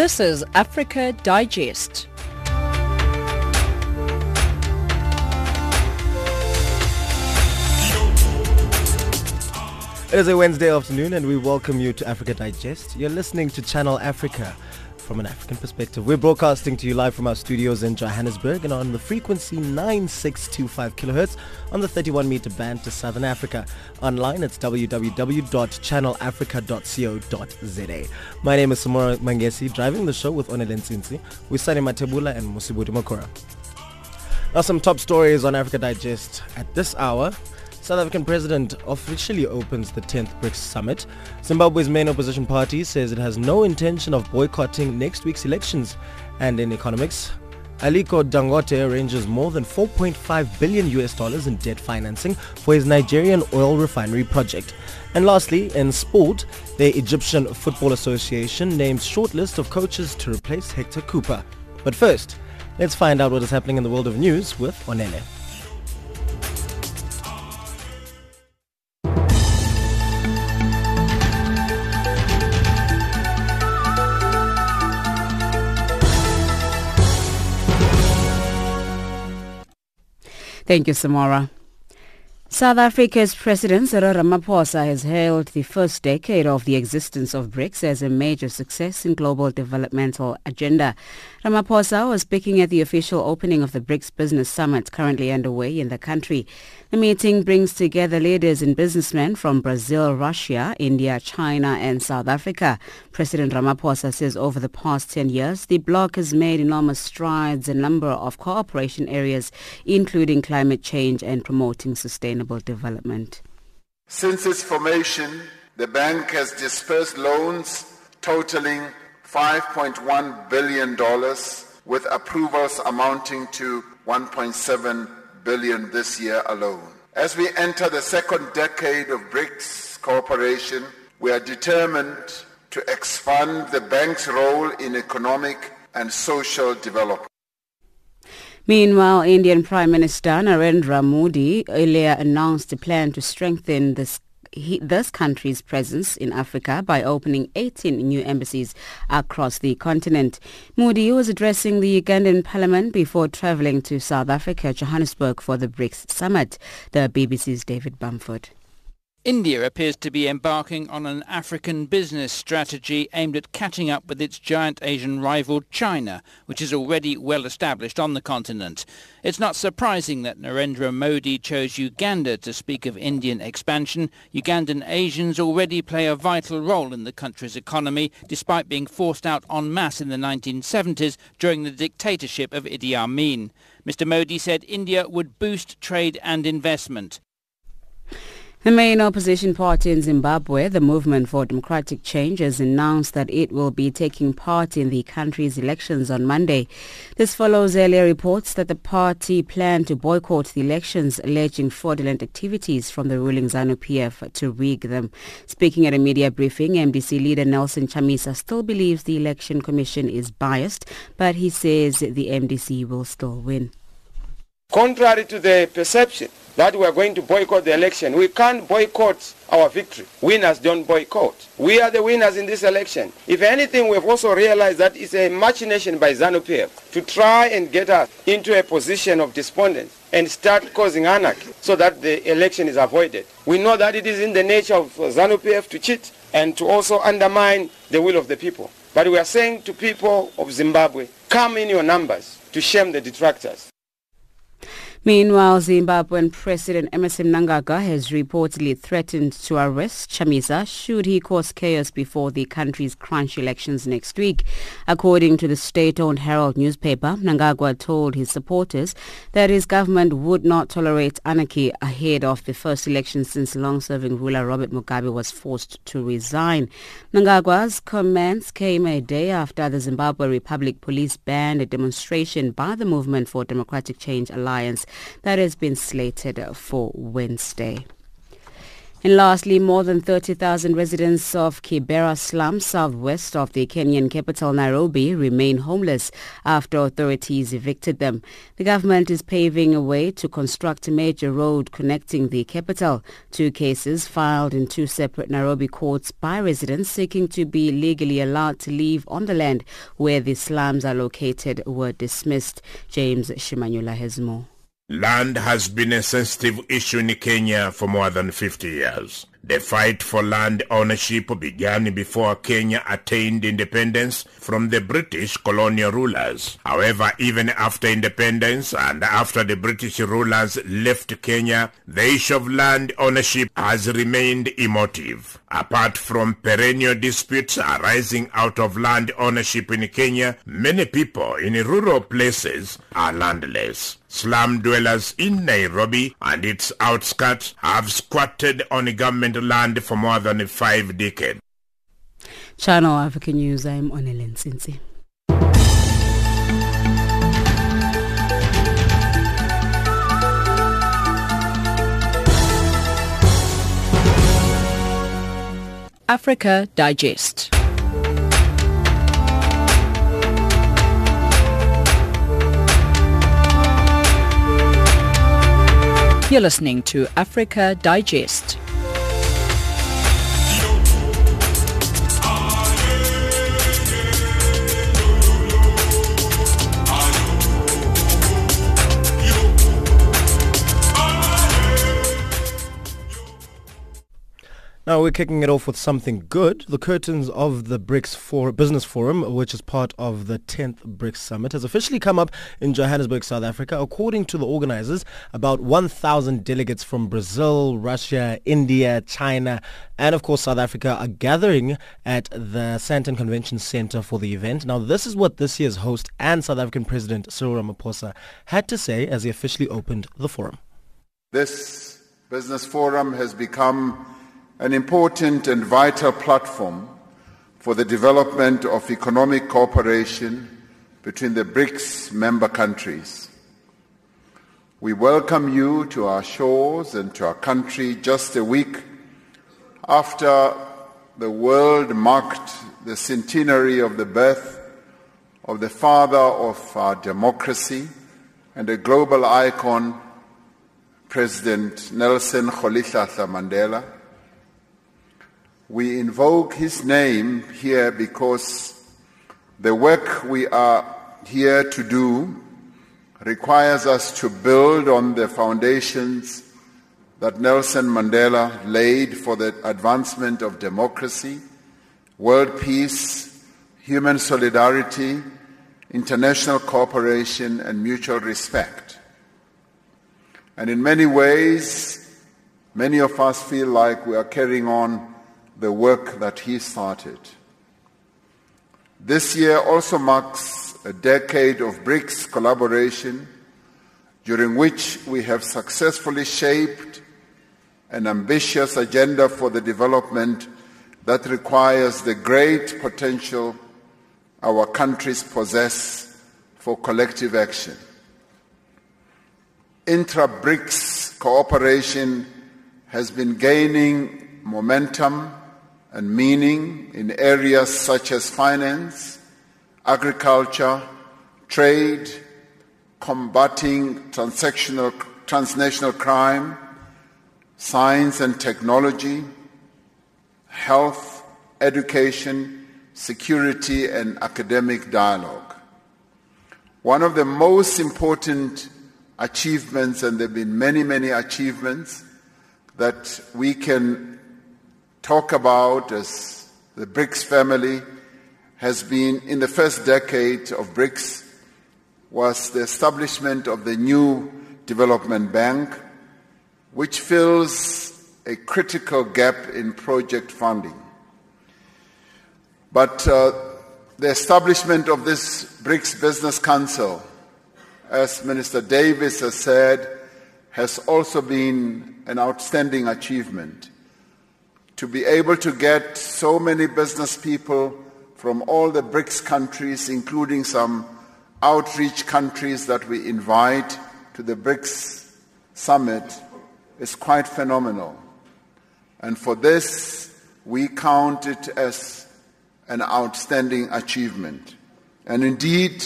This is Africa Digest. It is a Wednesday afternoon and we welcome you to Africa Digest. You're listening to Channel Africa from an African perspective. We're broadcasting to you live from our studios in Johannesburg and on the frequency 9625 kilohertz on the 31 meter band to Southern Africa. Online it's www.channelafrica.co.za. My name is Samora Mangesi, driving the show with Onele Nsinsi, with Sani Matebula and Musibudi Makora. Now some top stories on Africa Digest at this hour. South African president officially opens the 10th BRICS summit. Zimbabwe's main opposition party says it has no intention of boycotting next week's elections. And in economics, Aliko Dangote arranges more than 4.5 billion US dollars in debt financing for his Nigerian oil refinery project. And lastly, in sport, the Egyptian Football Association names shortlist of coaches to replace Hector Cuper. But first, let's find out what is happening in the world of news with Onele. Thank you, Samora. South Africa's President Cyril Ramaphosa has hailed the first decade of the existence of BRICS as a major success in global developmental agenda. Ramaphosa was speaking at the official opening of the BRICS Business Summit currently underway in the country. The meeting brings together leaders and businessmen from Brazil, Russia, India, China and South Africa. President Ramaphosa says over the past 10 years, the bloc has made enormous strides in a number of cooperation areas, including climate change and promoting sustainable development. Since its formation, the bank has dispersed loans totaling $5.1 billion with approvals amounting to 1.7 billion this year alone. As we enter the second decade of BRICS cooperation, we are determined to expand the bank's role in economic and social development. Meanwhile, Indian Prime Minister Narendra Modi earlier announced a plan to strengthen this he, this country's presence in Africa by opening 18 new embassies across the continent. Modi was addressing the Ugandan parliament before traveling to South Africa, Johannesburg for the BRICS summit. The BBC's David Bamford. India appears to be embarking on an African business strategy aimed at catching up with its giant Asian rival China, which is already well established on the continent. It's not surprising that Narendra Modi chose Uganda to speak of Indian expansion. Ugandan Asians already play a vital role in the country's economy, despite being forced out en masse in the 1970s during the dictatorship of Idi Amin. Mr Modi said India would boost trade and investment. The main opposition party in Zimbabwe, the Movement for Democratic Change, has announced that it will be taking part in the country's elections on Monday. This follows earlier reports that the party planned to boycott the elections, alleging fraudulent activities from the ruling ZANU-PF to rig them. Speaking at a media briefing, MDC leader Nelson Chamisa still believes the Election Commission is biased, but he says the MDC will still win. Contrary to the perception that we are going to boycott the election, we can't boycott our victory. Winners don't boycott. We are the winners in this election. If anything, we've also realized that it's a machination by ZANU-PF to try and get us into a position of despondence and start causing anarchy so that the election is avoided. We know that it is in the nature of ZANU-PF to cheat and to also undermine the will of the people. But we are saying to people of Zimbabwe, come in your numbers to shame the detractors. Meanwhile, Zimbabwean President Emmerson Mnangagwa has reportedly threatened to arrest Chamisa should he cause chaos before the country's crunch elections next week. According to the state-owned Herald newspaper, Mnangagwa told his supporters that his government would not tolerate anarchy ahead of the first election since long-serving ruler Robert Mugabe was forced to resign. Mnangagwa's comments came a day after the Zimbabwe Republic Police banned a demonstration by the Movement for Democratic Change Alliance that has been slated for Wednesday. And lastly, more than 30,000 residents of Kibera slum southwest of the Kenyan capital Nairobi remain homeless after authorities evicted them. The government is paving a way to construct a major road connecting the capital. Two cases filed in two separate Nairobi courts by residents seeking to be legally allowed to live on the land where the slums are located were dismissed. James Shimanyula has more. Land has been a sensitive issue in Kenya for more than 50 years. The fight for land ownership began before Kenya attained independence from the British colonial rulers. However, even after independence and after the British rulers left Kenya, the issue of land ownership has remained emotive. Apart from perennial disputes arising out of land ownership in Kenya, many people in rural places are landless. Slum dwellers in Nairobi and its outskirts have squatted on government land for more than five decades. Channel African News, I'm Onele Nsinsi. Africa Digest. You're listening to Africa Digest. Now we're kicking it off with something good. The curtains of the BRICS for Business Forum, which is part of the 10th BRICS Summit, has officially come up in Johannesburg, South Africa. According to the organizers, about 1,000 delegates from Brazil, Russia, India, China, and of course South Africa are gathering at the Sandton Convention Center for the event. Now this is what this year's host and South African President Cyril Ramaphosa had to say as he officially opened the forum. This business forum has become an important and vital platform for the development of economic cooperation between the BRICS member countries. We welcome you to our shores and to our country just a week after the world marked the centenary of the birth of the father of our democracy and a global icon, President Nelson Rolihlahla Mandela. We invoke his name here because the work we are here to do requires us to build on the foundations that Nelson Mandela laid for the advancement of democracy, world peace, human solidarity, international cooperation, and mutual respect. And in many ways, many of us feel like we are carrying on the work that he started. This year also marks a decade of BRICS collaboration during which we have successfully shaped an ambitious agenda for the development that requires the great potential our countries possess for collective action. Intra-BRICS cooperation has been gaining momentum and meaning in areas such as finance, agriculture, trade, combating transnational crime, science and technology, health, education, security, and academic dialogue. One of the most important achievements, and there have been many, many achievements, that we can talk about as the BRICS family has been in the first decade of BRICS was the establishment of the new development bank, which fills a critical gap in project funding. But uh, the establishment of this BRICS Business Council, as Minister Davis has said, has also been an outstanding achievement to be able to get so many business people from all the BRICS countries, including some outreach countries that we invite to the BRICS summit, is quite phenomenal. And for this, we count it as an outstanding achievement. And indeed,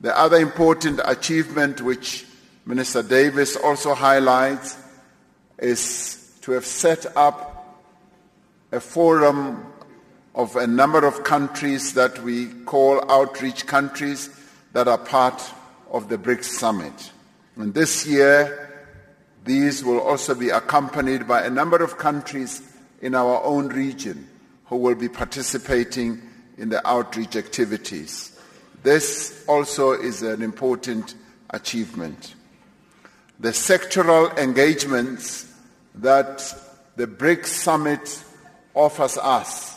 the other important achievement which Minister Davis also highlights is to have set up a forum of a number of countries that we call outreach countries that are part of the BRICS summit. And this year, these will also be accompanied by a number of countries in our own region who will be participating in the outreach activities. This also is an important achievement. The sectoral engagements that the BRICS summit offers us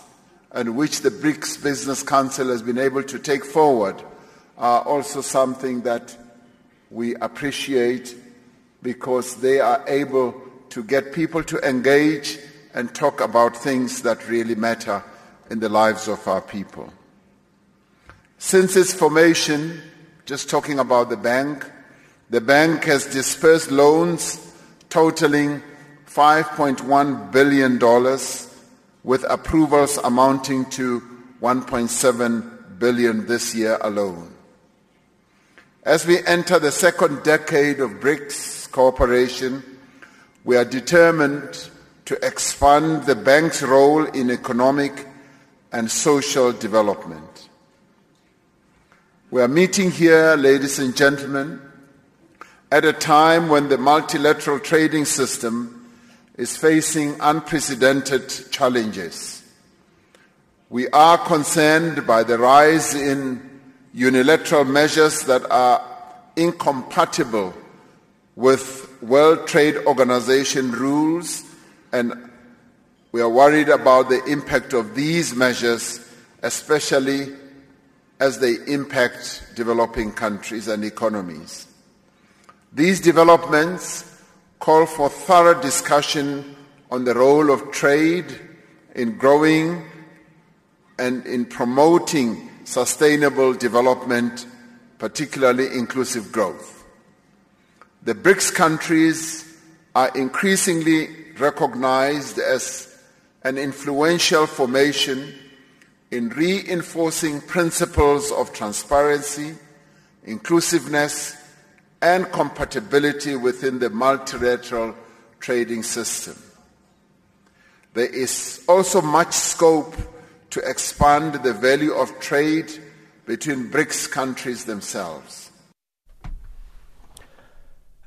and which the BRICS Business Council has been able to take forward are also something that we appreciate because they are able to get people to engage and talk about things that really matter in the lives of our people. Since its formation, just talking about the bank, the bank has dispersed loans totaling $5.1 billion with approvals amounting to 1.7 billion this year alone. As we enter the second decade of BRICS cooperation, we are determined to expand the bank's role in economic and social development. We are meeting here, ladies and gentlemen, at a time when the multilateral trading system is facing unprecedented challenges. We are concerned by the rise in unilateral measures that are incompatible with World Trade Organization rules and we are worried about the impact of these measures, especially as they impact developing countries and economies. These developments call for thorough discussion on the role of trade in growing and in promoting sustainable development, particularly inclusive growth. The BRICS countries are increasingly recognized as an influential formation in reinforcing principles of transparency, inclusiveness, and compatibility within the multilateral trading system. There is also much scope to expand the value of trade between BRICS countries themselves.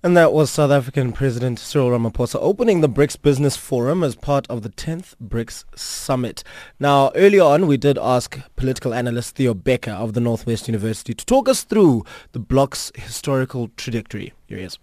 And that was South African President Cyril Ramaphosa opening the BRICS Business Forum as part of the 10th BRICS Summit. Now, earlier on, we did ask political analyst Theo Becker of the Northwest University to talk us through the bloc's historical trajectory. Here he is.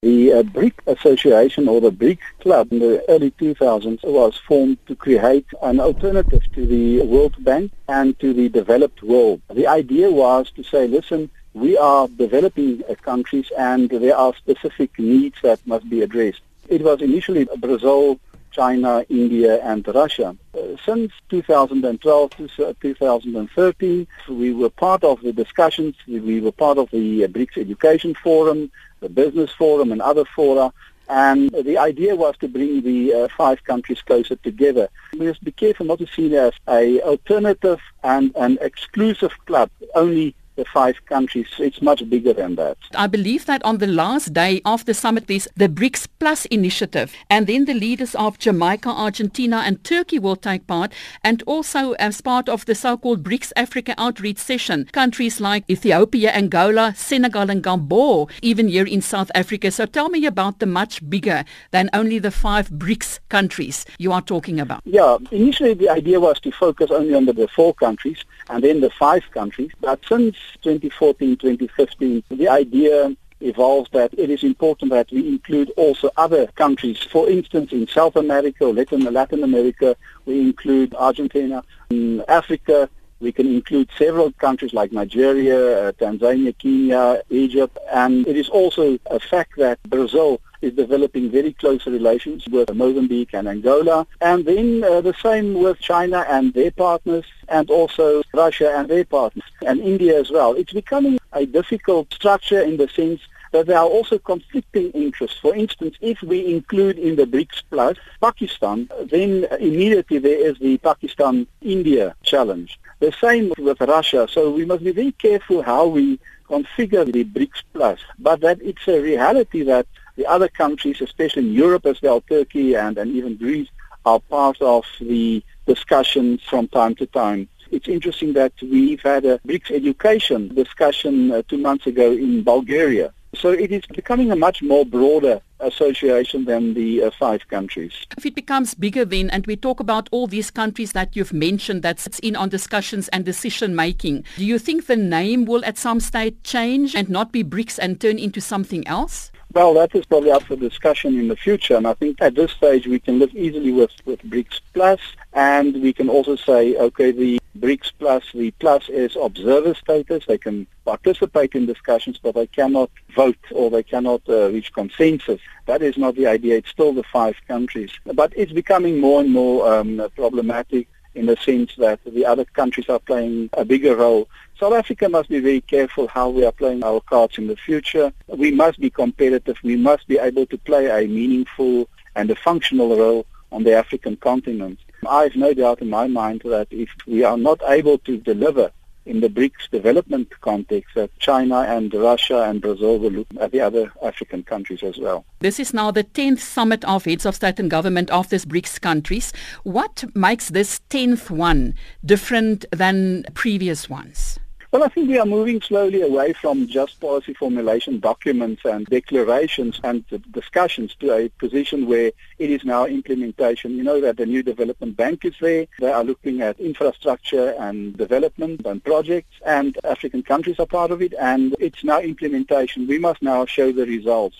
The uh, BRIC Association or the BRIC Club in the early 2000s was formed to create an alternative to the World Bank and to the developed world. The idea was to say, listen, we are developing uh, countries and there are specific needs that must be addressed. It was initially Brazil, China, India and Russia. Uh, since 2012 to 2013, we were part of the discussions, we were part of the uh, BRICS Education Forum, the Business Forum and other fora, and the idea was to bring the uh, five countries closer together. We must be careful not to see it as a alternative and an exclusive club, only the five countries. It's much bigger than that. I believe that on the last day of the summit, there's the BRICS Plus initiative, and then the leaders of Jamaica, Argentina, and Turkey will take part, and also as part of the so-called BRICS Africa outreach session, countries like Ethiopia, Angola, Senegal, and Gabon, even here in South Africa. So tell me about the much bigger than only the five BRICS countries you are talking about. Yeah, initially the idea was to focus only on the four countries and then the five countries, but since 2014, 2015, the idea evolved that it is important that we include also other countries. For instance, in South America or Latin, America, we include Argentina. In Africa, we can include several countries like Nigeria, uh, Tanzania, Kenya, Egypt, and it is also a fact that Brazil is developing very close relations with Mozambique and Angola. And then uh, the same with China and their partners and also Russia and their partners and India as well. It's becoming a difficult structure in the sense that there are also conflicting interests. For instance, if we include in the BRICS Plus Pakistan, then immediately there is the Pakistan-India challenge. The same with Russia. So we must be very careful how we configure the BRICS Plus, but that it's a reality that the other countries, especially in Europe as well, Turkey and, and even Greece, are part of the discussions from time to time. It's interesting that we've had a BRICS education discussion uh, two months ago in Bulgaria. So it is becoming a much more broader association than the uh, five countries. If it becomes bigger then, and we talk about all these countries that you've mentioned that's in on discussions and decision making, do you think the name will at some stage change and not be BRICS and turn into something else? Well, that is probably up for discussion in the future, and I think at this stage we can live easily with, with BRICS Plus, and we can also say, okay, the BRICS Plus, the Plus is observer status. They can participate in discussions, but they cannot vote or they cannot uh, reach consensus. That is not the idea. It's still the five countries, but it's becoming more and more um, problematic in the sense that the other countries are playing a bigger role. South Africa must be very careful how we are playing our cards in the future. We must be competitive. We must be able to play a meaningful and a functional role on the African continent. I have no doubt in my mind that if we are not able to deliver in the BRICS development context that China and Russia and Brazil will look at the other African countries as well. This is now the 10th summit of heads of state and government of these BRICS countries. What makes this 10th one different than previous ones? Well, I think we are moving slowly away from just policy formulation documents and declarations and discussions to a position where it is now implementation. You know that the new development bank is there. They are looking at infrastructure and development and projects and African countries are part of it and it's now implementation. We must now show the results.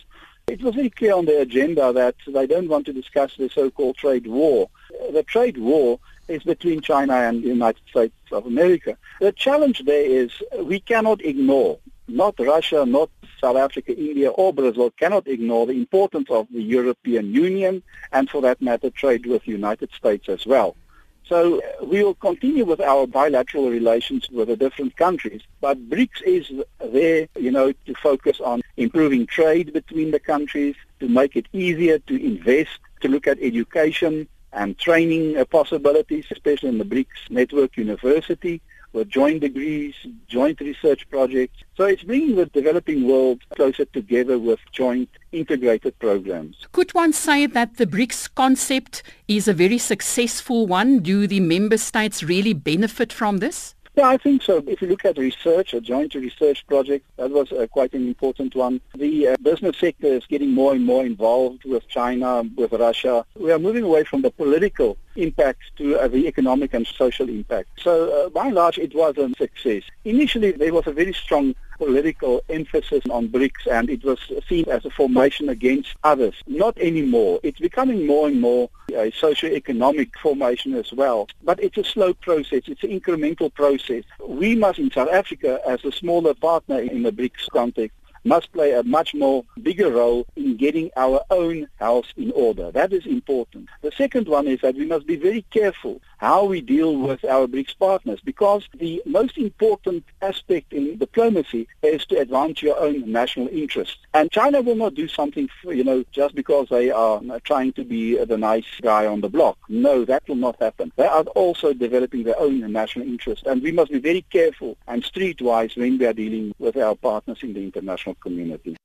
It was very clear on the agenda that they don't want to discuss the so-called trade war. The trade war is between China and the United States of America. The challenge there is we cannot ignore, not Russia, not South Africa, India or Brazil cannot ignore the importance of the European Union and for that matter trade with the United States as well. So uh, we will continue with our bilateral relations with the different countries, but BRICS is there, you know, to focus on improving trade between the countries, to make it easier to invest, to look at education, and training uh, possibilities, especially in the BRICS Network University with joint degrees, joint research projects. So it's bringing the developing world closer together with joint integrated programs. Could one say that the BRICS concept is a very successful one? Do the member states really benefit from this? Yeah, I think so. If you look at research, a joint research project, that was uh, quite an important one. The uh, business sector is getting more and more involved with China, with Russia. We are moving away from the political impact to uh, the economic and social impact. So uh, by and large, it was a success. Initially, there was a very strong political emphasis on BRICS and it was seen as a formation against others. Not anymore. It's becoming more and more a socio-economic formation as well. But it's a slow process. It's an incremental process. We must in South Africa, as a smaller partner in the BRICS context, must play a much more bigger role in getting our own house in order. That is important. The second one is that we must be very careful how we deal with our BRICS partners because the most important aspect in diplomacy is to advance your own national interest. And China will not do something, for, you know, just because they are trying to be the nice guy on the block. No, that will not happen. They are also developing their own national interest. And we must be very careful and streetwise when we are dealing with our partners in the international community.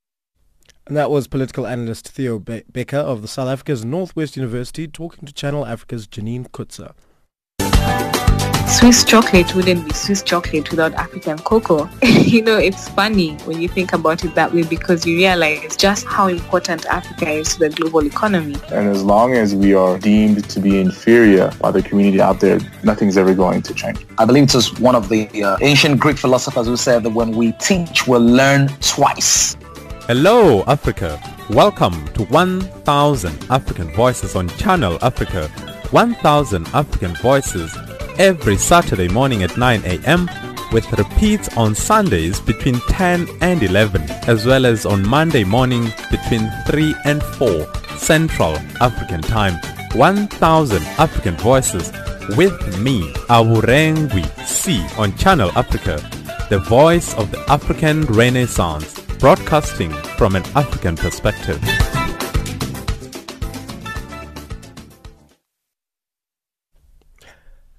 And that was political analyst Theo Be- Becker of the South Africa's Northwest University talking to Channel Africa's Janine Kutzer. Swiss chocolate wouldn't be Swiss chocolate without African cocoa. you know, it's funny when you think about it that way because you realize just how important Africa is to the global economy. And as long as we are deemed to be inferior by the community out there, nothing's ever going to change. I believe it was one of the uh, ancient Greek philosophers who said that when we teach, we'll learn twice. Hello, Africa. Welcome to 1000 African Voices on Channel Africa 1000 African Voices every Saturday morning at 9 a.m. with repeats on Sundays between 10 and 11 as well as on Monday morning between 3 and 4 Central African Time. 1000 African Voices with me, Aburengwi C on Channel Africa, the voice of the African Renaissance broadcasting from an African perspective.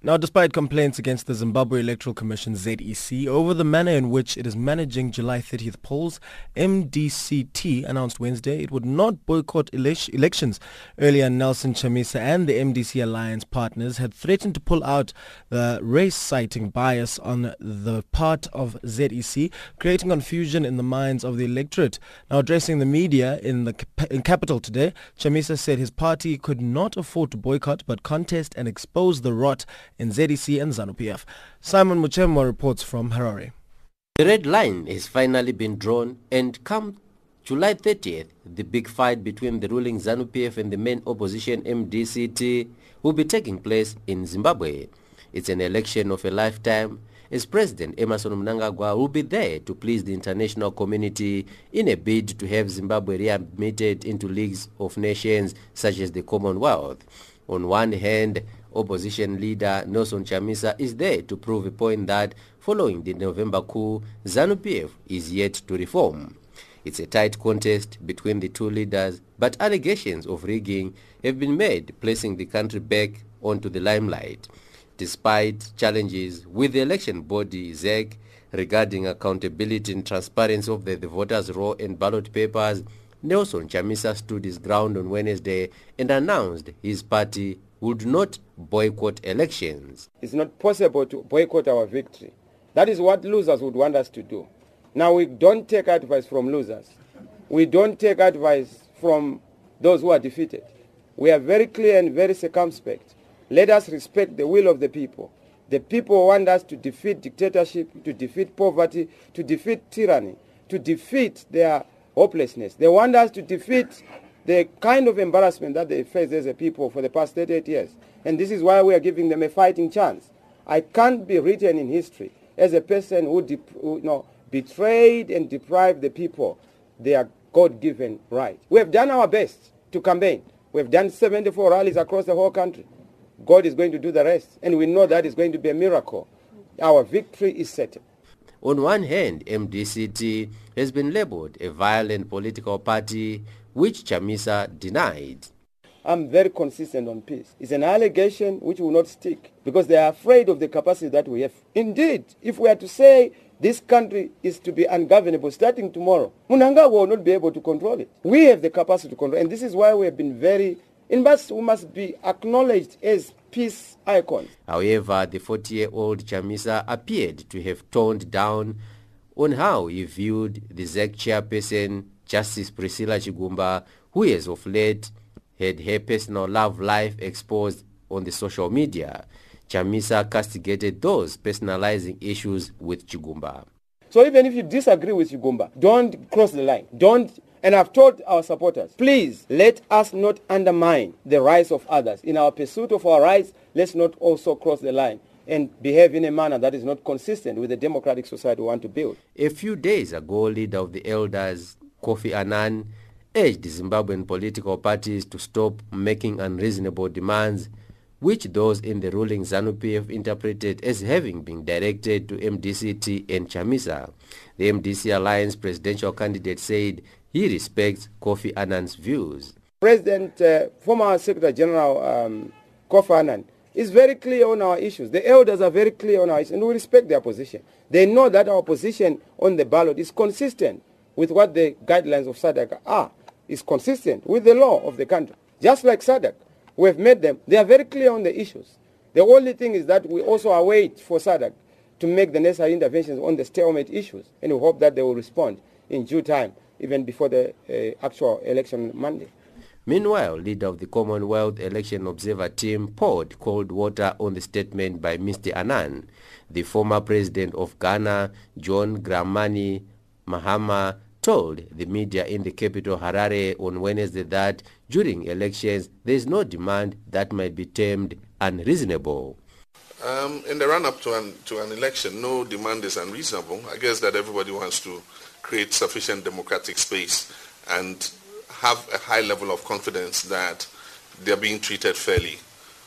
Now, despite complaints against the Zimbabwe Electoral Commission ZEC over the manner in which it is managing July 30th polls, MDCT announced Wednesday it would not boycott ele- elections. Earlier, Nelson Chamisa and the MDC Alliance partners had threatened to pull out the race-citing bias on the part of ZEC, creating confusion in the minds of the electorate. Now, addressing the media in the cap- in capital today, Chamisa said his party could not afford to boycott but contest and expose the rot in ZEC and ZANU-PF. Simon Muchemwa reports from Harare. The red line has finally been drawn and come July 30th, the big fight between the ruling ZANU-PF and the main opposition MDCT will be taking place in Zimbabwe. It's an election of a lifetime as President Emmerson Mnangagwa will be there to please the international community in a bid to have Zimbabwe readmitted into leagues of nations such as the Commonwealth. On one hand, opposition leader Nelson Chamisa is there to prove a point that following the November coup, ZANU-PF is yet to reform. It's a tight contest between the two leaders, but allegations of rigging have been made, placing the country back onto the limelight. Despite challenges with the election body ZEC regarding accountability and transparency of the, the voters' roll and ballot papers, Nelson Chamisa stood his ground on Wednesday and announced his party would not boycott elections. It's not possible to boycott our victory. That is what losers would want us to do. Now we don't take advice from losers. We don't take advice from those who are defeated. We are very clear and very circumspect. Let us respect the will of the people. The people want us to defeat dictatorship, to defeat poverty, to defeat tyranny, to defeat their hopelessness. They want us to defeat the kind of embarrassment that they face as a people for the past 38 years. And this is why we are giving them a fighting chance. I can't be written in history as a person who, who you know, betrayed and deprived the people their God-given right. We have done our best to campaign. We have done 74 rallies across the whole country. God is going to do the rest. And we know that is going to be a miracle. Our victory is certain. On one hand, MDCT has been labeled a violent political party, which Chamisa denied. I'm very consistent on peace. It's an allegation which will not stick because they are afraid of the capacity that we have. Indeed, if we are to say this country is to be ungovernable starting tomorrow, Mnangagwa will not be able to control it. We have the capacity to control and this is why we have been very, in must, we must be acknowledged as peace icons. However, the 40-year-old Chamisa appeared to have toned down on how he viewed the ZEC chairperson, Justice Priscilla Chigumba, who has of late had her personal love life exposed on the social media. Chamisa castigated those personalizing issues with Chigumba. So even if you disagree with Chigumba, don't cross the line. Don't and I've told our supporters, please let us not undermine the rights of others. In our pursuit of our rights, let's not also cross the line and behave in a manner that is not consistent with the democratic society we want to build. A few days ago, leader of the elders, Kofi Annan, urged Zimbabwean political parties to stop making unreasonable demands, which those in the ruling ZANU-PF interpreted as having been directed to MDCT and Chamisa. The MDC Alliance presidential candidate said he respects Kofi Annan's views. President, uh, former Secretary General um, Kofi Annan, is very clear on our issues. The elders are very clear on our issues, and we respect their position. They know that our position on the ballot is consistent with what the guidelines of SADC are, is consistent with the law of the country. Just like SADC, we have made them. They are very clear on the issues. The only thing is that we also await for SADC to make the necessary interventions on the stalemate issues, and we hope that they will respond in due time, even before the uh, actual election Monday. Meanwhile, leader of the Commonwealth Election Observer team poured cold water on the statement by Mr. Annan. The former president of Ghana, John Dramani Mahama, told the media in the capital Harare on Wednesday that during elections there is no demand that might be termed unreasonable. Um, in the run-up to an, to an election, no demand is unreasonable. I guess that everybody wants to create sufficient democratic space and have a high level of confidence that they're being treated fairly.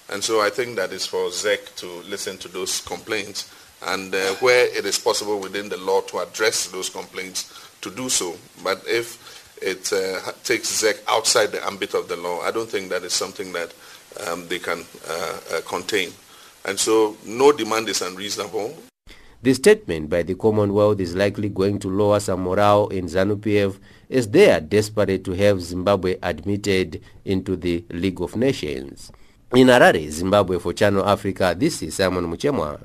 And so I think that is for ZEC to listen to those complaints and uh, where it is possible within the law to address those complaints, to do so. But if it uh, takes ZEC outside the ambit of the law, I don't think that is something that um, they can uh, uh, contain. And so no demand is unreasonable. The statement by the Commonwealth is likely going to lower some morale in ZANU-PF as they are desperate to have Zimbabwe admitted into the League of Nations. In Harare, Zimbabwe for Channel Africa, this is Simon Muchemwa.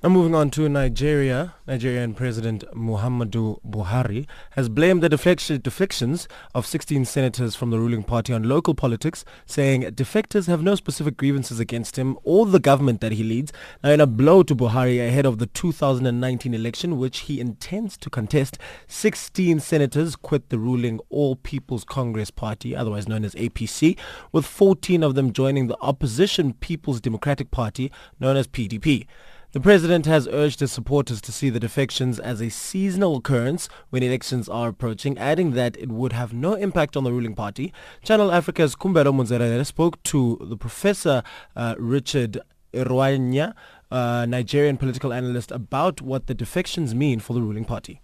Now moving on to Nigeria, Nigerian President Muhammadu Buhari has blamed the deflections of 16 senators from the ruling party on local politics, saying defectors have no specific grievances against him or the government that he leads. Now in a blow to Buhari ahead of the 2019 election, which he intends to contest, 16 senators quit the ruling All People's Congress Party, otherwise known as APC, with 14 of them joining the opposition People's Democratic Party, known as PDP. The president has urged his supporters to see the defections as a seasonal occurrence when elections are approaching, adding that it would have no impact on the ruling party. Channel Africa's Kumbero Munzerere spoke to the professor uh, Richard Irwanya, uh, Nigerian political analyst, about what the defections mean for the ruling party.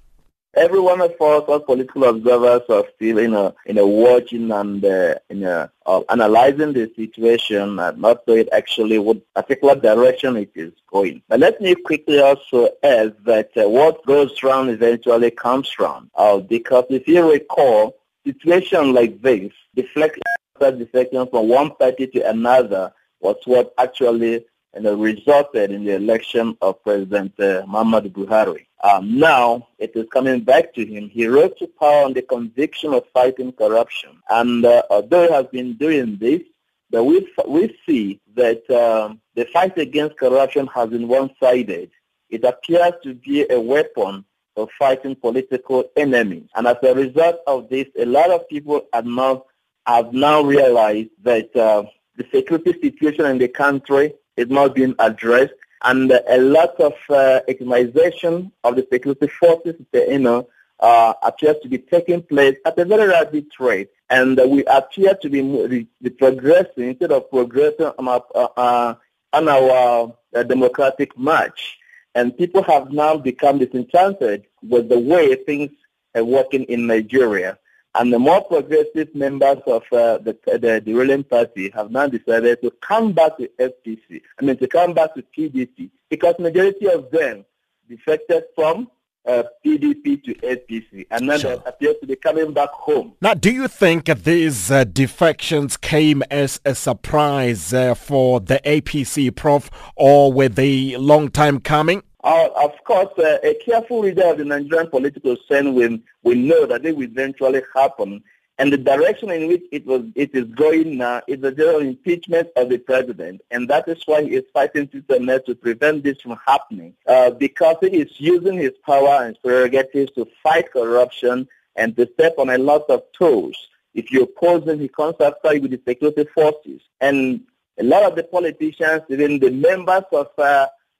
Every one of us, as political observers, are still in a in a watching and uh, in a, uh, analyzing the situation and not knowing actually what particular direction it is going. But let me quickly also add that uh, what goes round eventually comes round. Uh, because if you recall, situation like this, deflection, deflection from one party to another was what actually you it resulted in the election of President uh, Muhammadu Buhari. Um, now it is coming back to him. He rose to power on the conviction of fighting corruption. And uh, although he has been doing this, but we, we see that um, the fight against corruption has been one-sided. It appears to be a weapon for fighting political enemies. And as a result of this, a lot of people have now, have now realized that uh, the security situation in the country is not being addressed and a lot of uh, economization of the security forces, you know, uh, appears to be taking place at a very rapid rate. And uh, we appear to be, be progressing instead of progressing on our, uh, uh, on our uh, democratic march. And people have now become disenchanted with the way things are working in Nigeria. And the more progressive members of uh, the, the, the ruling party have now decided to come back to FPC, I mean to come back to PDP, because majority of them defected from uh, PDP to APC, and now sure. they appear to be coming back home. Now, do you think these uh, defections came as a surprise uh, for the APC, Prof, or were they long time coming? Uh, of course, uh, a careful reader of the Nigerian political scene will, will know that it will eventually happen. And the direction in which it was it is going now is the general impeachment of the president, and that is why he is fighting to to prevent this from happening, uh, because he is using his power and prerogatives to fight corruption and to step on a lot of toes. If you oppose him, he comes after you with the security forces, and a lot of the politicians, even the members of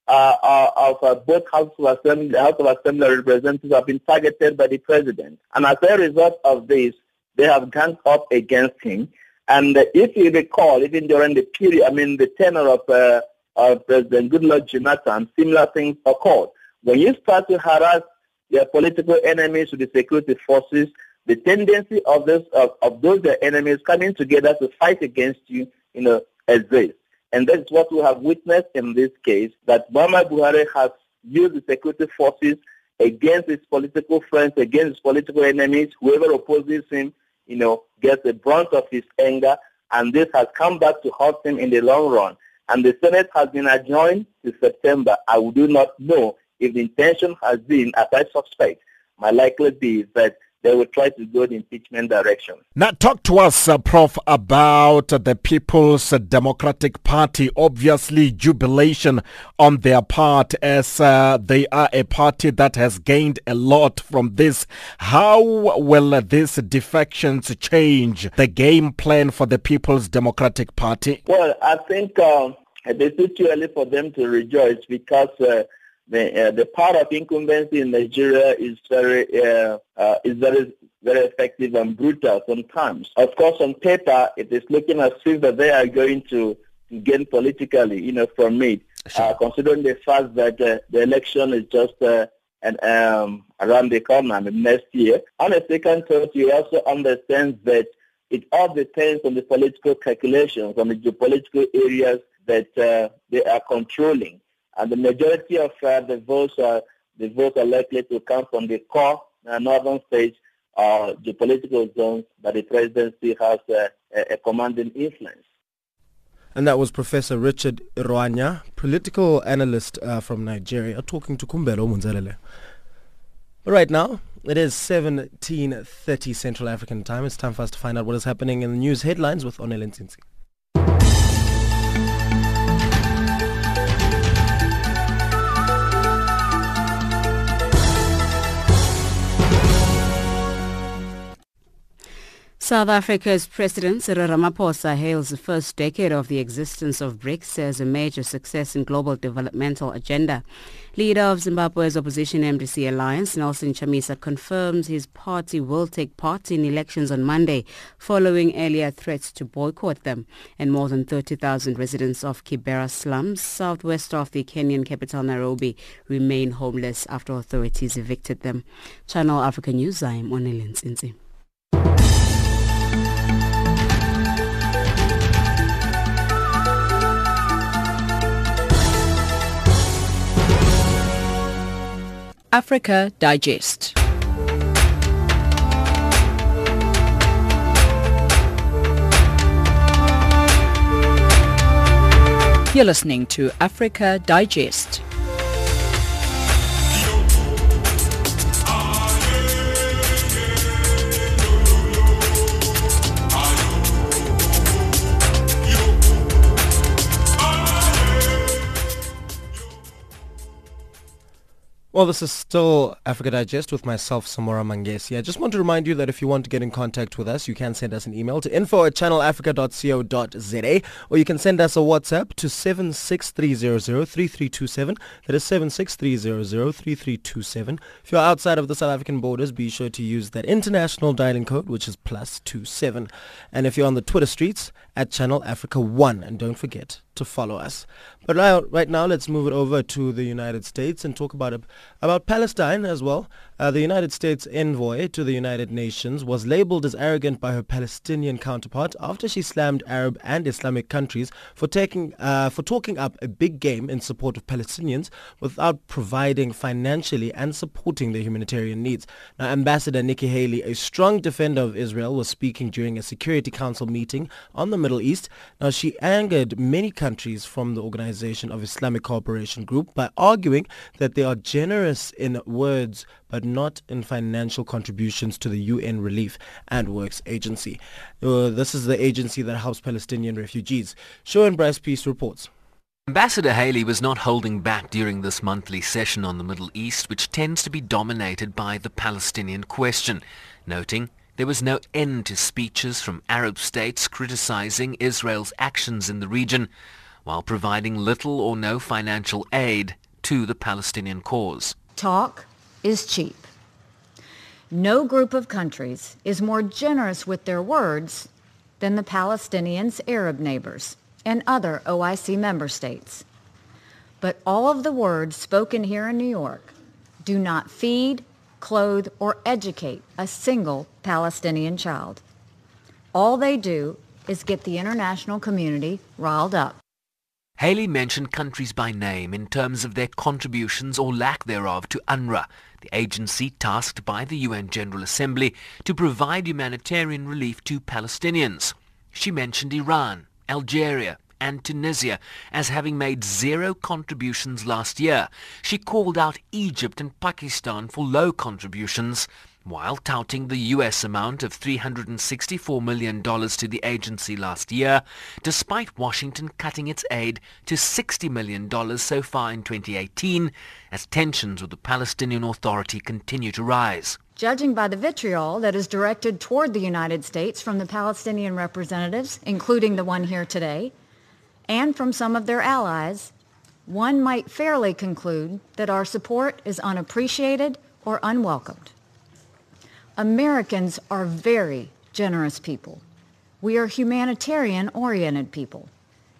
uh, uh, of uh, both House of Assembly, House of Assembly representatives have been targeted by the president. And as a result of this, they have ganged up against him. And if you recall, even during the period, I mean, the tenure of uh, uh, President Goodluck Jonathan, similar things occurred. When you start to harass your political enemies with the security forces, the tendency of, this, of, of those enemies coming together to fight against you, you know, exists. And that's what we have witnessed in this case, that Muhammad Buhari has used the security forces against his political friends, against his political enemies. Whoever opposes him, you know, gets the brunt of his anger, and this has come back to haunt him in the long run. And the Senate has been adjourned to September. I do not know if the intention has been, as I suspect, my likely be that they will try to go the impeachment direction. Now, talk to us, uh, Prof, about the People's Democratic Party. Obviously, jubilation on their part as uh, they are a party that has gained a lot from this. How will these defections change the game plan for the People's Democratic Party? Well, I think uh, it is too early for them to rejoice because uh, the, uh, the power of incumbency in Nigeria is very uh, uh, is very very effective and brutal sometimes. Of course, on paper, it is looking as if that they are going to, gain politically, you know, from it. Sure. Uh, considering the fact that uh, the election is just uh, and um, around the corner next year. On the second thought, you also understand that it all depends on the political calculations, on the geopolitical areas that uh, they are controlling. And the majority of uh, the votes are the votes are likely to come from the core uh, northern states or the political zones that the presidency has uh, a, a commanding influence. And that was Professor Richard Irwanya, political analyst uh, from Nigeria, talking to Kumbelo Munzelele. Right now, it is 17.30 Central African time. It's time for us to find out what is happening in the news headlines with Onel Nsinsi. South Africa's President Cyril Ramaphosa hails the first decade of the existence of BRICS as a major success in global developmental agenda. Leader of Zimbabwe's opposition MDC alliance, Nelson Chamisa, confirms his party will take part in elections on Monday, following earlier threats to boycott them. And more than 30,000 residents of Kibera slums, southwest of the Kenyan capital Nairobi, remain homeless after authorities evicted them. Channel Africa News, I'm Onele Nsinsi. Africa Digest. You're listening to Africa Digest. Well, this is still Africa Digest with myself, Samora Mangesi. I just want to remind you that if you want to get in contact with us, you can send us an email to info at channelafrica.co.za or you can send us a WhatsApp to 763003327. That is 763003327. If you're outside of the South African borders, be sure to use that international dialing code, which is plus two seven. And if you're on the Twitter streets, at Channel Africa 1. And don't forget to follow us. But right, now, let's move it over to the United States and talk about about Palestine as well. Uh, the United States envoy to the United Nations was labeled as arrogant by her Palestinian counterpart after she slammed Arab and Islamic countries for taking uh, for talking up a big game in support of Palestinians without providing financially and supporting their humanitarian needs. Now, Ambassador Nikki Haley, a strong defender of Israel, was speaking during a Security Council meeting on the Middle East. Now, she angered many countries from the Organization of Islamic Cooperation Group by arguing that they are generous in words but not in financial contributions to the UN Relief and Works Agency. Uh, this is the agency that helps Palestinian refugees. Sherwin Bryce Pease reports. Ambassador Haley was not holding back during this monthly session on the Middle East, which tends to be dominated by the Palestinian question, noting there was no end to speeches from Arab states criticizing Israel's actions in the region, while providing little or no financial aid to the Palestinian cause. Talk is cheap. No group of countries is more generous with their words than the Palestinians' Arab neighbors and other OIC member states. But all of the words spoken here in New York do not feed, clothe, or educate a single Palestinian child. All they do is get the international community riled up. Haley mentioned countries by name in terms of their contributions or lack thereof to UNRWA, the agency tasked by the UN General Assembly to provide humanitarian relief to Palestinians. She mentioned Iran, Algeria, and Tunisia as having made zero contributions last year. She called out Egypt and Pakistan for low contributions while touting the US amount of $364 million to the agency last year, despite Washington cutting its aid to $60 million so far in 2018, as tensions with the Palestinian Authority continue to rise. Judging by the vitriol that is directed toward the United States from the Palestinian representatives, including the one here today, and from some of their allies, one might fairly conclude that our support is unappreciated or unwelcomed. Americans are very generous people. We are humanitarian-oriented people,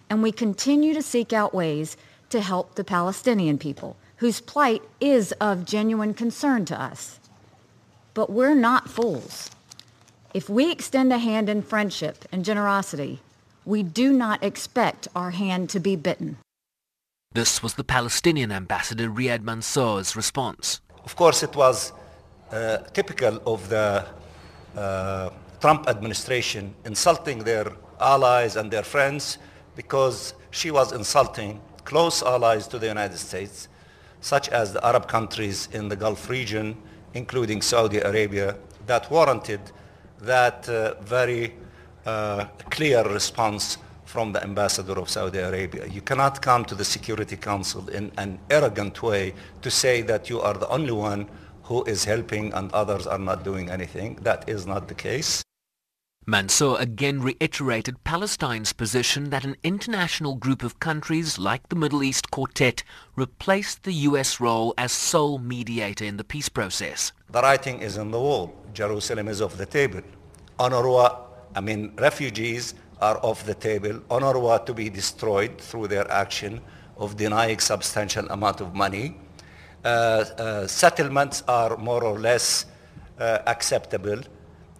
and we continue to seek out ways to help the Palestinian people whose plight is of genuine concern to us. But we're not fools. If we extend a hand in friendship and generosity, we do not expect our hand to be bitten. This was the Palestinian ambassador Riyad Mansour's response. Of course, it was uh, typical of the uh, Trump administration insulting their allies and their friends because she was insulting close allies to the United States, such as the Arab countries in the Gulf region, including Saudi Arabia, that warranted that uh, very uh, clear response from the ambassador of Saudi Arabia. You cannot come to the Security Council in an arrogant way to say that you are the only one who is helping and others are not doing anything. That is not the case. Mansour again reiterated Palestine's position that an international group of countries like the Middle East Quartet replaced the U.S. role as sole mediator in the peace process. The writing is on the wall. Jerusalem is off the table. UNRWA, I mean, refugees are off the table. UNRWA to be destroyed through their action of denying substantial amount of money. Uh, uh, settlements are more or less uh, acceptable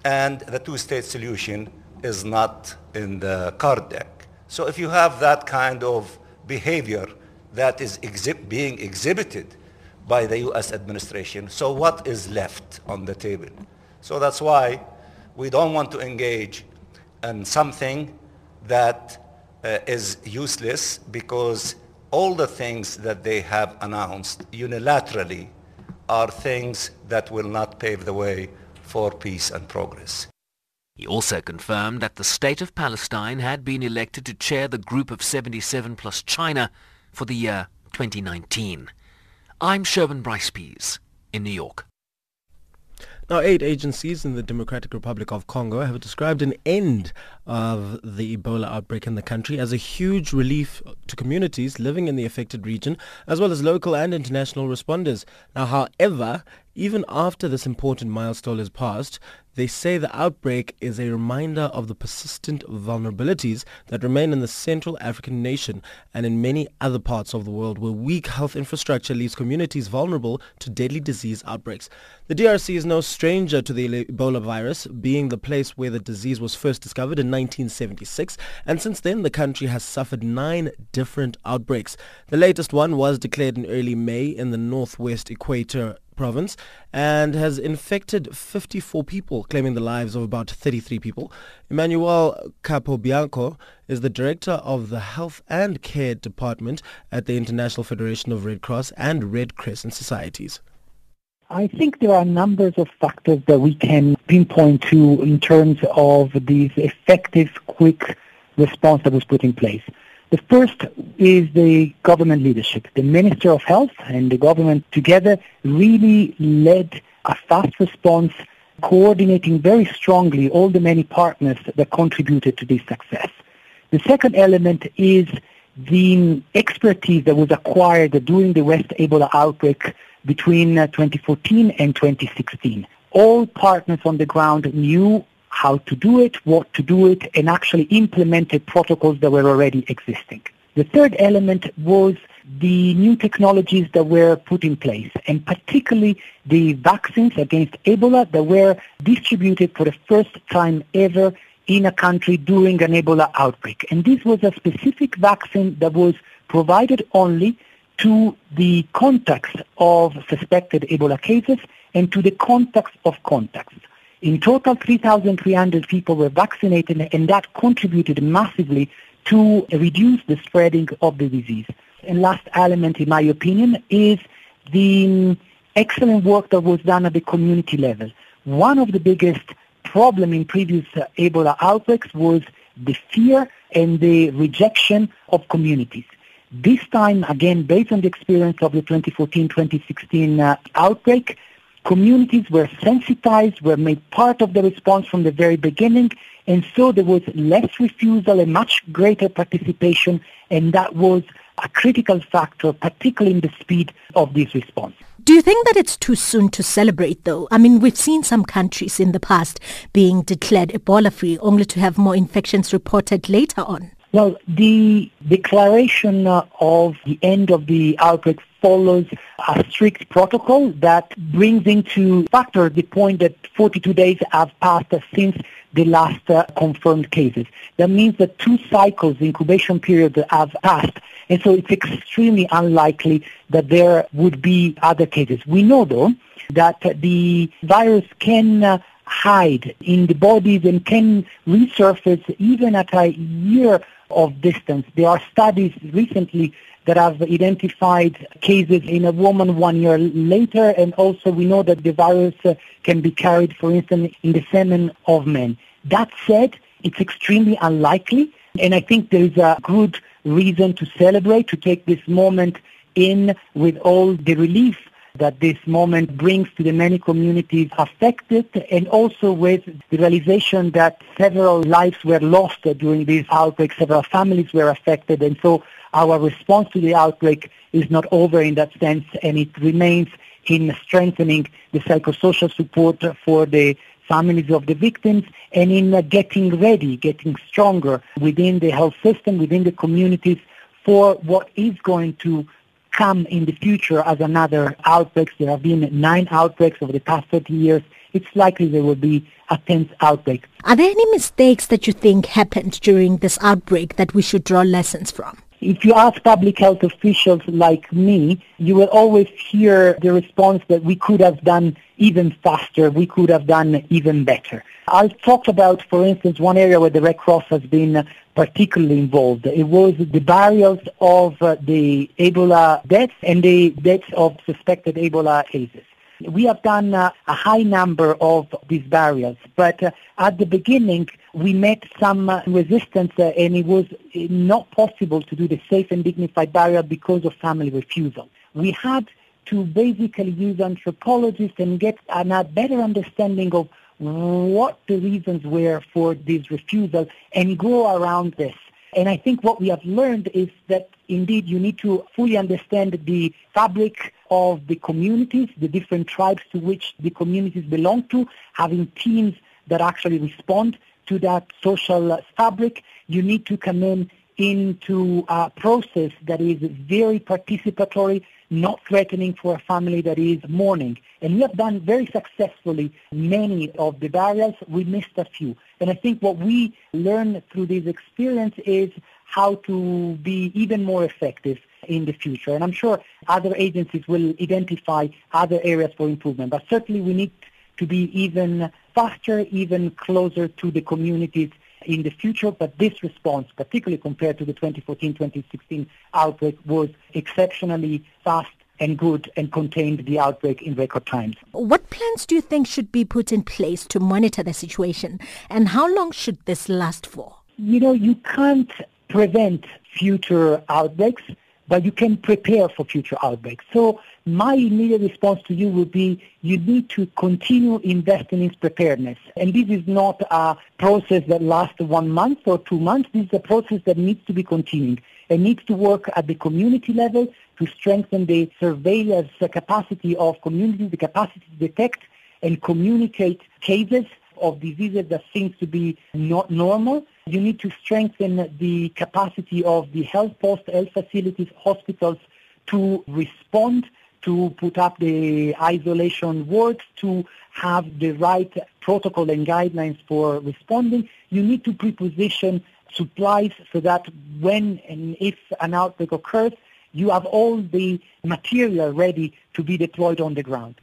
and the two-state solution is not in the card deck. So if you have that kind of behavior that is exhi- being exhibited by the U.S. administration, so what is left on the table? So that's why we don't want to engage in something that uh, is useless because all the things that they have announced unilaterally are things that will not pave the way for peace and progress. He also confirmed that the state of Palestine had been elected to chair the Group of 77 plus China for the year 2019. I'm Sherwin Bryce Pease in New York. Now, eight agencies in the Democratic Republic of Congo have described an end of the Ebola outbreak in the country as a huge relief to communities living in the affected region, as well as local and international responders. Now, however, even after this important milestone is passed, they say the outbreak is a reminder of the persistent vulnerabilities that remain in the Central African nation and in many other parts of the world where weak health infrastructure leaves communities vulnerable to deadly disease outbreaks. The DRC is no stranger to the Ebola virus, being the place where the disease was first discovered in 1976, and since then the country has suffered nine different outbreaks. The latest one was declared in early May in the northwest Equator province and has infected 54 people, claiming the lives of about 33 people. Emmanuel Capobianco is the director of the Health and Care Department at the International Federation of Red Cross and Red Crescent Societies. I think there are numbers of factors that we can pinpoint to in terms of this effective, quick response that was put in place. The first is the government leadership. The Minister of Health and the government together really led a fast response, coordinating very strongly all the many partners that contributed to this success. The second element is the expertise that was acquired during the West Ebola outbreak between uh, 2014 and 2016. All partners on the ground knew how to do it, what to do it, and actually implemented protocols that were already existing. The third element was the new technologies that were put in place, and particularly the vaccines against Ebola that were distributed for the first time ever in a country during an Ebola outbreak. And this was a specific vaccine that was provided only to the contacts of suspected Ebola cases and to the contacts of contacts. In total, 3,300 people were vaccinated, and that contributed massively to reduce the spreading of the disease. And last element, in my opinion, is the excellent work that was done at the community level. One of the biggest problems in previous uh, Ebola outbreaks was the fear and the rejection of communities. This time, again, based on the experience of the 2014-2016 uh, outbreak, communities were sensitized, were made part of the response from the very beginning, and so there was less refusal and much greater participation, and that was a critical factor, particularly in the speed of this response. Do you think that it's too soon to celebrate, though? I mean, we've seen some countries in the past being declared Ebola-free, only to have more infections reported later on. Well, the declaration uh, of the end of the outbreak follows a strict protocol that brings into factor the point that 42 days have passed since the last uh, confirmed cases. That means that two cycles, the incubation period, have passed. And so it's extremely unlikely that there would be other cases. We know, though, that the virus can uh, hide in the bodies and can resurface even at a year of distance. There are studies recently that have identified cases in a woman one year later, and also we know that the virus uh, can be carried, for instance, in the semen of men. That said, it's extremely unlikely, and I think there is a good reason to celebrate, to take this moment in with all the relief that this moment brings to the many communities affected and also with the realization that several lives were lost during this outbreak, several families were affected and so our response to the outbreak is not over in that sense and it remains in strengthening the psychosocial support for the families of the victims and in uh, getting ready, getting stronger within the health system, within the communities for what is going to come in the future as another outbreak. There have been nine outbreaks over the past 30 years. It's likely there will be a 10th outbreak. Are there any mistakes that you think happened during this outbreak that we should draw lessons from? If you ask public health officials like me, you will always hear the response that we could have done even faster, we could have done even better. I'll talk about, for instance, one area where the Red Cross has been particularly involved. It was the burials of the Ebola deaths and the deaths of suspected Ebola cases. We have done a high number of these burials, but at the beginning we met some uh, resistance uh, and it was not possible to do the safe and dignified burial because of family refusal. We had to basically use anthropologists and get a better understanding of what the reasons were for this refusal and go around this. And I think what we have learned is that indeed you need to fully understand the fabric of the communities, the different tribes to which the communities belong to, having teams that actually respond to that social fabric. You need to come in into a process that is very participatory, not threatening for a family that is mourning. And we have done very successfully many of the burials. We missed a few. And I think what we learned through this experience is how to be even more effective in the future. And I'm sure other agencies will identify other areas for improvement. But certainly we need to be even faster, even closer to the communities in the future, but this response, particularly compared to the 2014-2016 outbreak, was exceptionally fast and good and contained the outbreak in record times. What plans do you think should be put in place to monitor the situation and how long should this last for? You know, you can't prevent future outbreaks, but you can prepare for future outbreaks. So my immediate response to you would be you need to continue investing in preparedness. And this is not a process that lasts one month or two months. This is a process that needs to be continuing. It needs to work at the community level to strengthen the surveillance capacity of communities, the capacity to detect and communicate cases of diseases that seems to be not normal. You need to strengthen the capacity of the health post, health facilities, hospitals to respond to put up the isolation wards, to have the right protocol and guidelines for responding. You need to preposition supplies so that when and if an outbreak occurs, you have all the material ready to be deployed on the ground.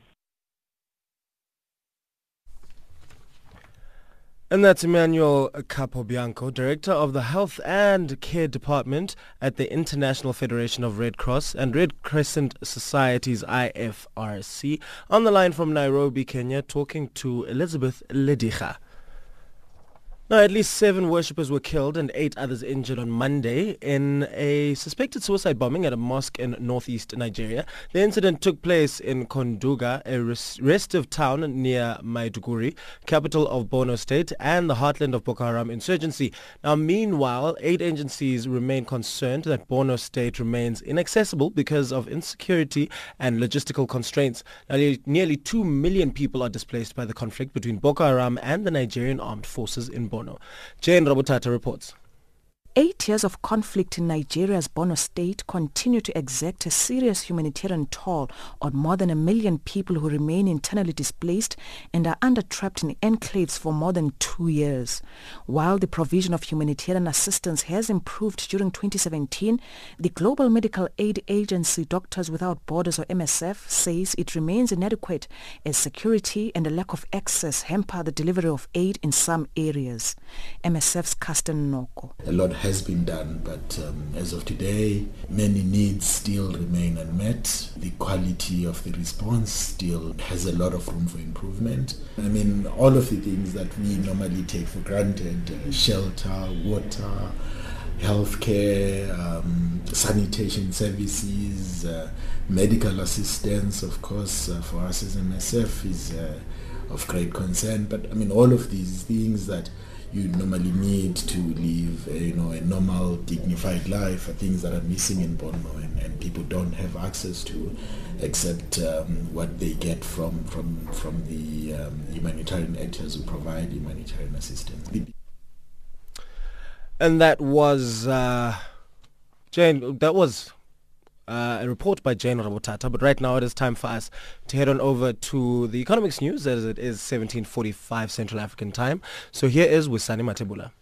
And that's Emmanuel Capobianco, Director of the Health and Care Department at the International Federation of Red Cross and Red Crescent Societies IFRC, on the line from Nairobi, Kenya, talking to Elizabeth Ledicha. Now, at least seven worshippers were killed and eight others injured on Monday in a suspected suicide bombing at a mosque in northeast Nigeria. The incident took place in Konduga, a restive town near Maiduguri, capital of Borno State and the heartland of Boko Haram insurgency. Now, meanwhile, aid agencies remain concerned that Borno State remains inaccessible because of insecurity and logistical constraints. Now, nearly two million people are displaced by the conflict between Boko Haram and the Nigerian armed forces in Borno. umbono jane robotata reports. Eight years of conflict in Nigeria's Borno state continue to exact a serious humanitarian toll on more than a million people who remain internally displaced and are under-trapped in enclaves for more than two years. While the provision of humanitarian assistance has improved during 2017, the Global Medical Aid Agency Doctors Without Borders or MSF says it remains inadequate as security and a lack of access hamper the delivery of aid in some areas. MSF's Carsten Noko. Has been done, but um, as of today, many needs still remain unmet. The quality of the response still has a lot of room for improvement. I mean, all of the things that we normally take for granted, uh, shelter, water, healthcare, um, sanitation services, uh, medical assistance, of course, uh, for us as MSF is uh, of great concern. But I mean, all of these things that you normally need to live a, you know a normal dignified life are things that are missing in Borno and, and people don't have access to except um, what they get from from from the um, humanitarian actors who provide humanitarian assistance. And that was uh, Jane that was uh, a report by Jane Rabotata. But right now it is time for us to head on over to the economics news as it is 1745 Central African time. So here is Wisani Matebula.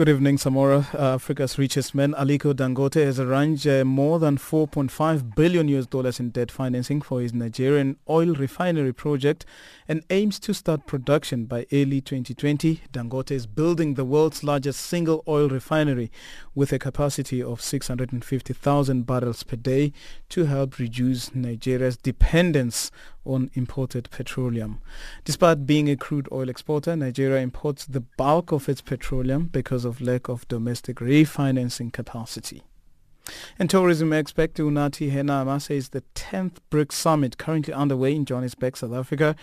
Good evening, Samora. Uh, Africa's richest man, Aliko Dangote, has arranged uh, more than 4.5 billion US dollars in debt financing for his Nigerian oil refinery project and aims to start production by early 2020. Dangote is building the world's largest single oil refinery with a capacity of 650,000 barrels per day to help reduce Nigeria's dependence on imported petroleum. Despite being a crude oil exporter, Nigeria imports the bulk of its petroleum because of lack of domestic refinancing capacity. And tourism expert Unathi Henama says the 10th BRICS summit currently underway in Johannesburg, South Africa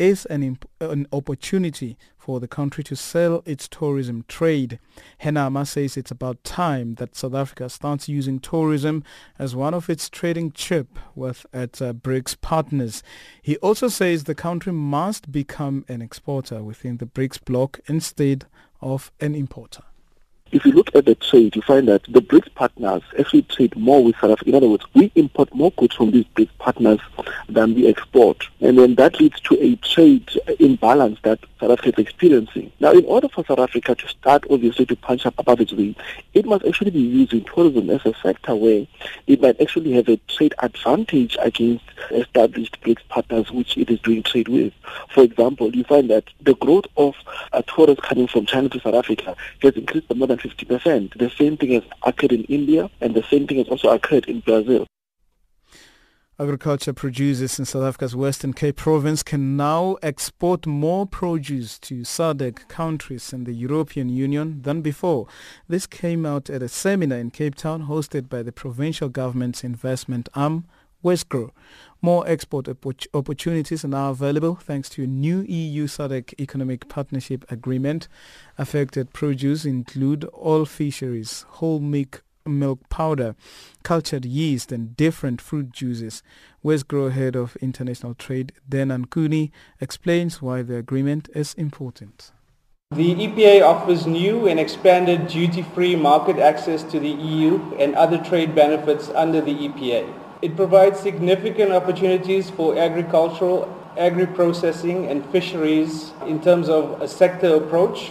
is an, an opportunity for the country to sell its tourism trade. Henama says it's about time that South Africa starts using tourism as one of its trading chip with its uh, BRICS partners. He also says the country must become an exporter within the BRICS bloc instead of an importer. If you look at the trade, you find that the BRICS partners actually trade more with South Africa. In other words, we import more goods from these BRICS partners than we export. And then that leads to a trade imbalance that South Africa is experiencing. Now, in order for South Africa to start, obviously, to punch up above its weight, it must actually be using tourism as a sector where it might actually have a trade advantage against established BRICS partners which it is doing trade with. For example, you find that the growth of uh, tourists coming from China to South Africa has increased more than 50%. The same thing has occurred in India and the same thing has also occurred in Brazil. Agriculture producers in South Africa's Western Cape province can now export more produce to SADC countries and the European Union than before. This came out at a seminar in Cape Town hosted by the provincial government's investment arm, Wesgro. More export opportunities are now available thanks to a new EU SADC Economic Partnership Agreement. Affected produce include all fisheries, whole milk, milk powder, cultured yeast and different fruit juices. Wesgro head of international trade, Dan Ankuni, explains why the agreement is important. The EPA offers new and expanded duty-free market access to the EU and other trade benefits under the EPA. It provides significant opportunities for agricultural, agri-processing and fisheries in terms of a sector approach.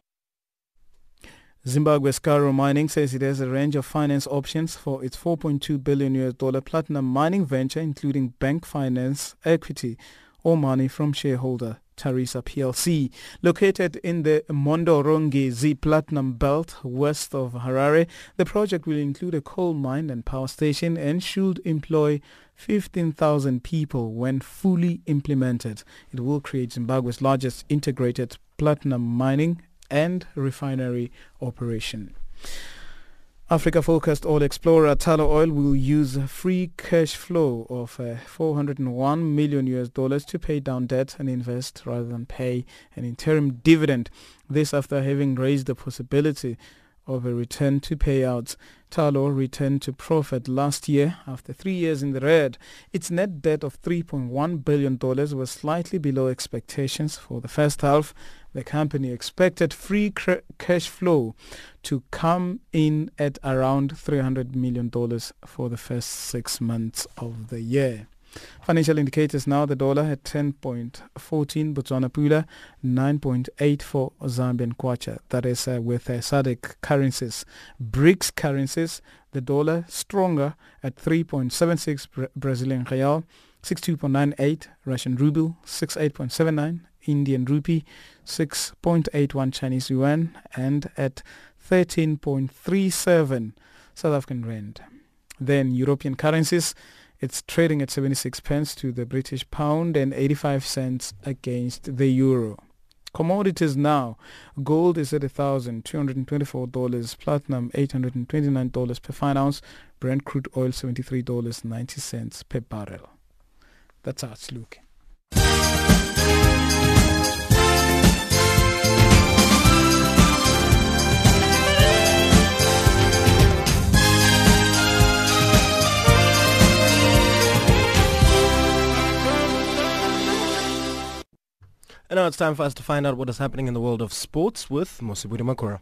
Zimbabwe's Karo Mining says it has a range of finance options for its 4.2 billion US dollar platinum mining venture including bank finance, equity or money from shareholder Tharisa PLC. Located in the Mhondoro-Ngezi Platinum Belt west of Harare, the project will include a coal mine and power station and should employ 15,000 people when fully implemented. It will create Zimbabwe's largest integrated platinum mining and refinery operation. Africa-focused oil explorer Tullow Oil will use free cash flow of uh, 401 million US dollars to pay down debt and invest rather than pay an interim dividend. This after having raised the possibility of a return to payouts. Tullow returned to profit last year after three years in the red. Its net debt of $3.1 billion was slightly below expectations for the first half the company expected free cr- cash flow to come in at around $300 million for the first six months of the year. Financial indicators now the dollar at 10.14 Botswana Pula, 9.84 Zambian Kwacha. That is uh, with uh, SADC currencies. BRICS currencies, the dollar stronger at 3.76 Bra- Brazilian real, 62.98 Russian ruble, 68.79 Indian rupee, 6.81 Chinese yuan, and at 13.37 South African rand. Then European currencies, it's trading at 76 pence to the British pound and 85 cents against the euro. Commodities now. Gold is at $1,224, platinum $829 per fine ounce, Brent crude oil $73.90 per barrel. That's how it's looking. And now it's time for us to find out what is happening in the world of sports with Mosibudi Makura.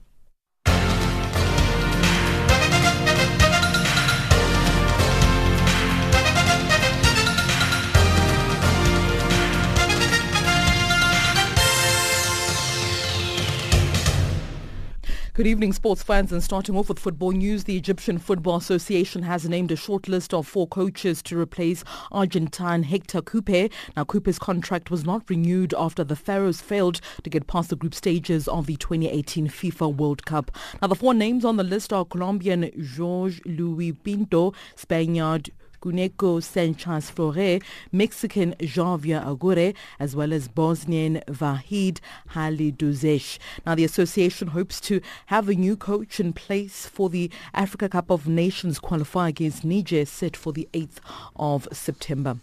Good evening, sports fans. And starting off with football news, the Egyptian Football Association has named a short list of four coaches to replace Argentine Hector Cuper. Now, Cuper's contract was not renewed after the Pharaohs failed to get past the group stages of the 2018 FIFA World Cup. Now, the four names on the list are Colombian Jorge Luis Pinto, Spaniard Cuneco Sanchez Flore, Mexican Javier Aguirre, as well as Bosnian Vahid Halilhodžić. Now, the association hopes to have a new coach in place for the Africa Cup of Nations qualifier against Niger set for the 8th of September.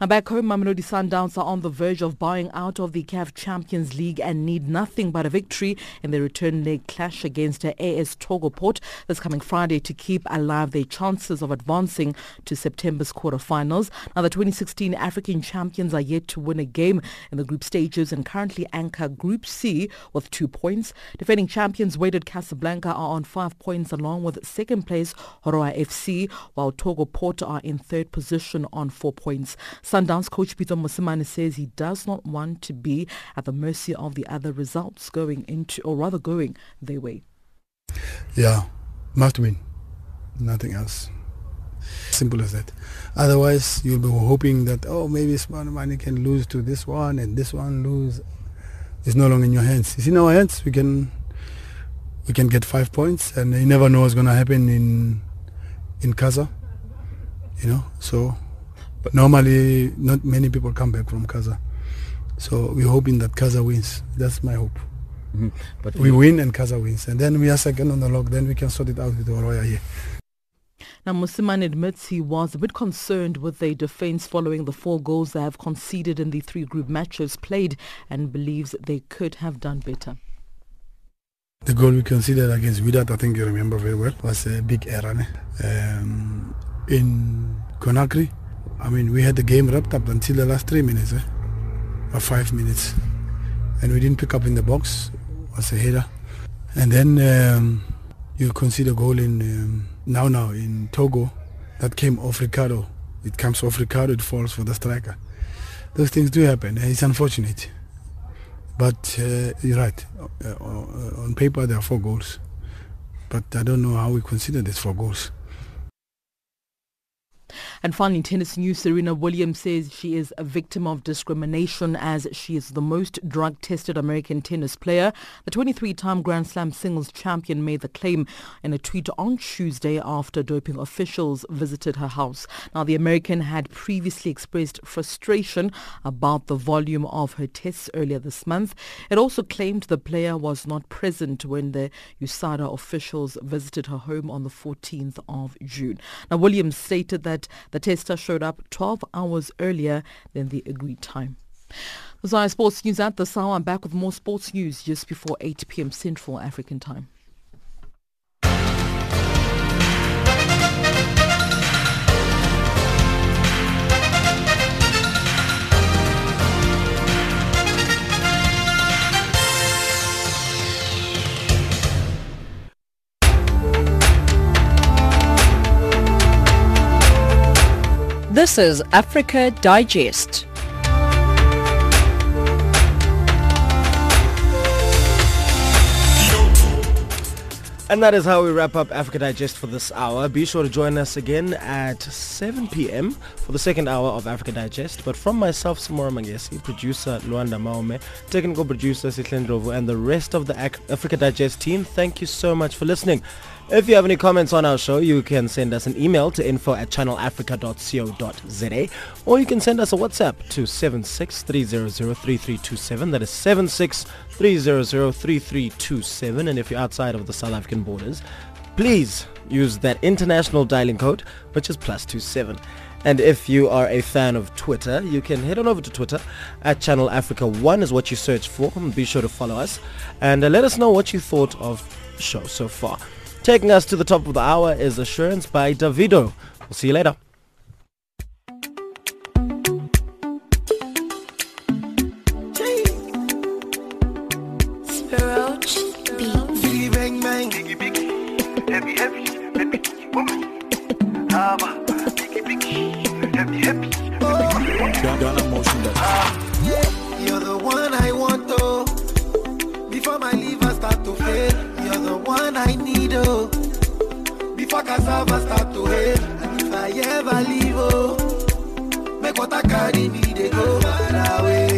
Now back home, Mamelodi Sundowns are on the verge of bowing out of the CAF Champions League and need nothing but a victory in their return leg clash against AS Togo Port this coming Friday to keep alive their chances of advancing to September's quarterfinals. Now the 2016 African champions are yet to win a game in the group stages and currently anchor Group C with two points. Defending champions Wydad Casablanca are on five points along with second place Horoya FC while Togo Port are in third position on four points. Sundowns coach Peter Mosimane says he does not want to be at the mercy of the other results going into, or rather going their way. Yeah, must win. Nothing else. Simple as that. Otherwise, you'll be hoping that, oh, maybe money can lose to this one and this one lose. It's no longer in your hands. It's in our hands. We can we can get five points, and you never know what's going to happen in in Casa. You know, so but normally, not many people come back from Casa. So we're hoping that Casa wins. That's my hope. Mm-hmm. But we win and Casa wins. And then we are second on the log. Then we can sort it out with Horoya here. Now, Mosimane admits he was a bit concerned with their defense following the four goals they have conceded in the three group matches played and believes they could have done better. The goal we conceded against Wydad, I think you remember very well, was a big error. Um, in Conakry, I mean, we had the game wrapped up until the last three minutes, eh? or five minutes, and we didn't pick up in the box. It was a header, and then um, you concede a goal in um, now now in Togo that came off Ricardo. It comes off Ricardo. It falls for the striker. Those things do happen. Eh? It's unfortunate, but uh, you're right. Uh, on paper, there are four goals, but I don't know how we consider these four goals. And finally, tennis news, Serena Williams says she is a victim of discrimination as she is the most drug-tested American tennis player. The 23-time Grand Slam singles champion made the claim in a tweet on Tuesday after doping officials visited her house. Now, the American had previously expressed frustration about the volume of her tests earlier this month. It also claimed the player was not present when the USADA officials visited her home on the 14th of June. Now, Williams stated that the tester showed up 12 hours earlier than the agreed time. Are sports news at the hour. I'm back with more sports news just before 8 p.m. Central African time. This is Africa Digest. And that is how we wrap up Africa Digest for this hour. Be sure to join us again at 7 p.m. for the second hour of Africa Digest. But from myself, Samora Mangesi, producer Luanda Maume, technical producer Sitlen Drovu, and the rest of the Africa Digest team, thank you so much for listening. If you have any comments on our show, you can send us an email to info at channelafrica.co.za or you can send us a WhatsApp to 7630033327. That is 7630033327. And if you're outside of the South African borders, please use that international dialing code, which is plus two seven. And if you are a fan of Twitter, you can head on over to Twitter at Channel Africa 1 is what you search for. Be sure to follow us and let us know what you thought of the show so far. Taking us to the top of the hour is Assurance by Davido. We'll see you later. You're the one I want, oh. Before my liver start to fail, you're the one I need, oh. Before cassava start to hate, and if I ever leave, oh, make what I carry me, they go far away.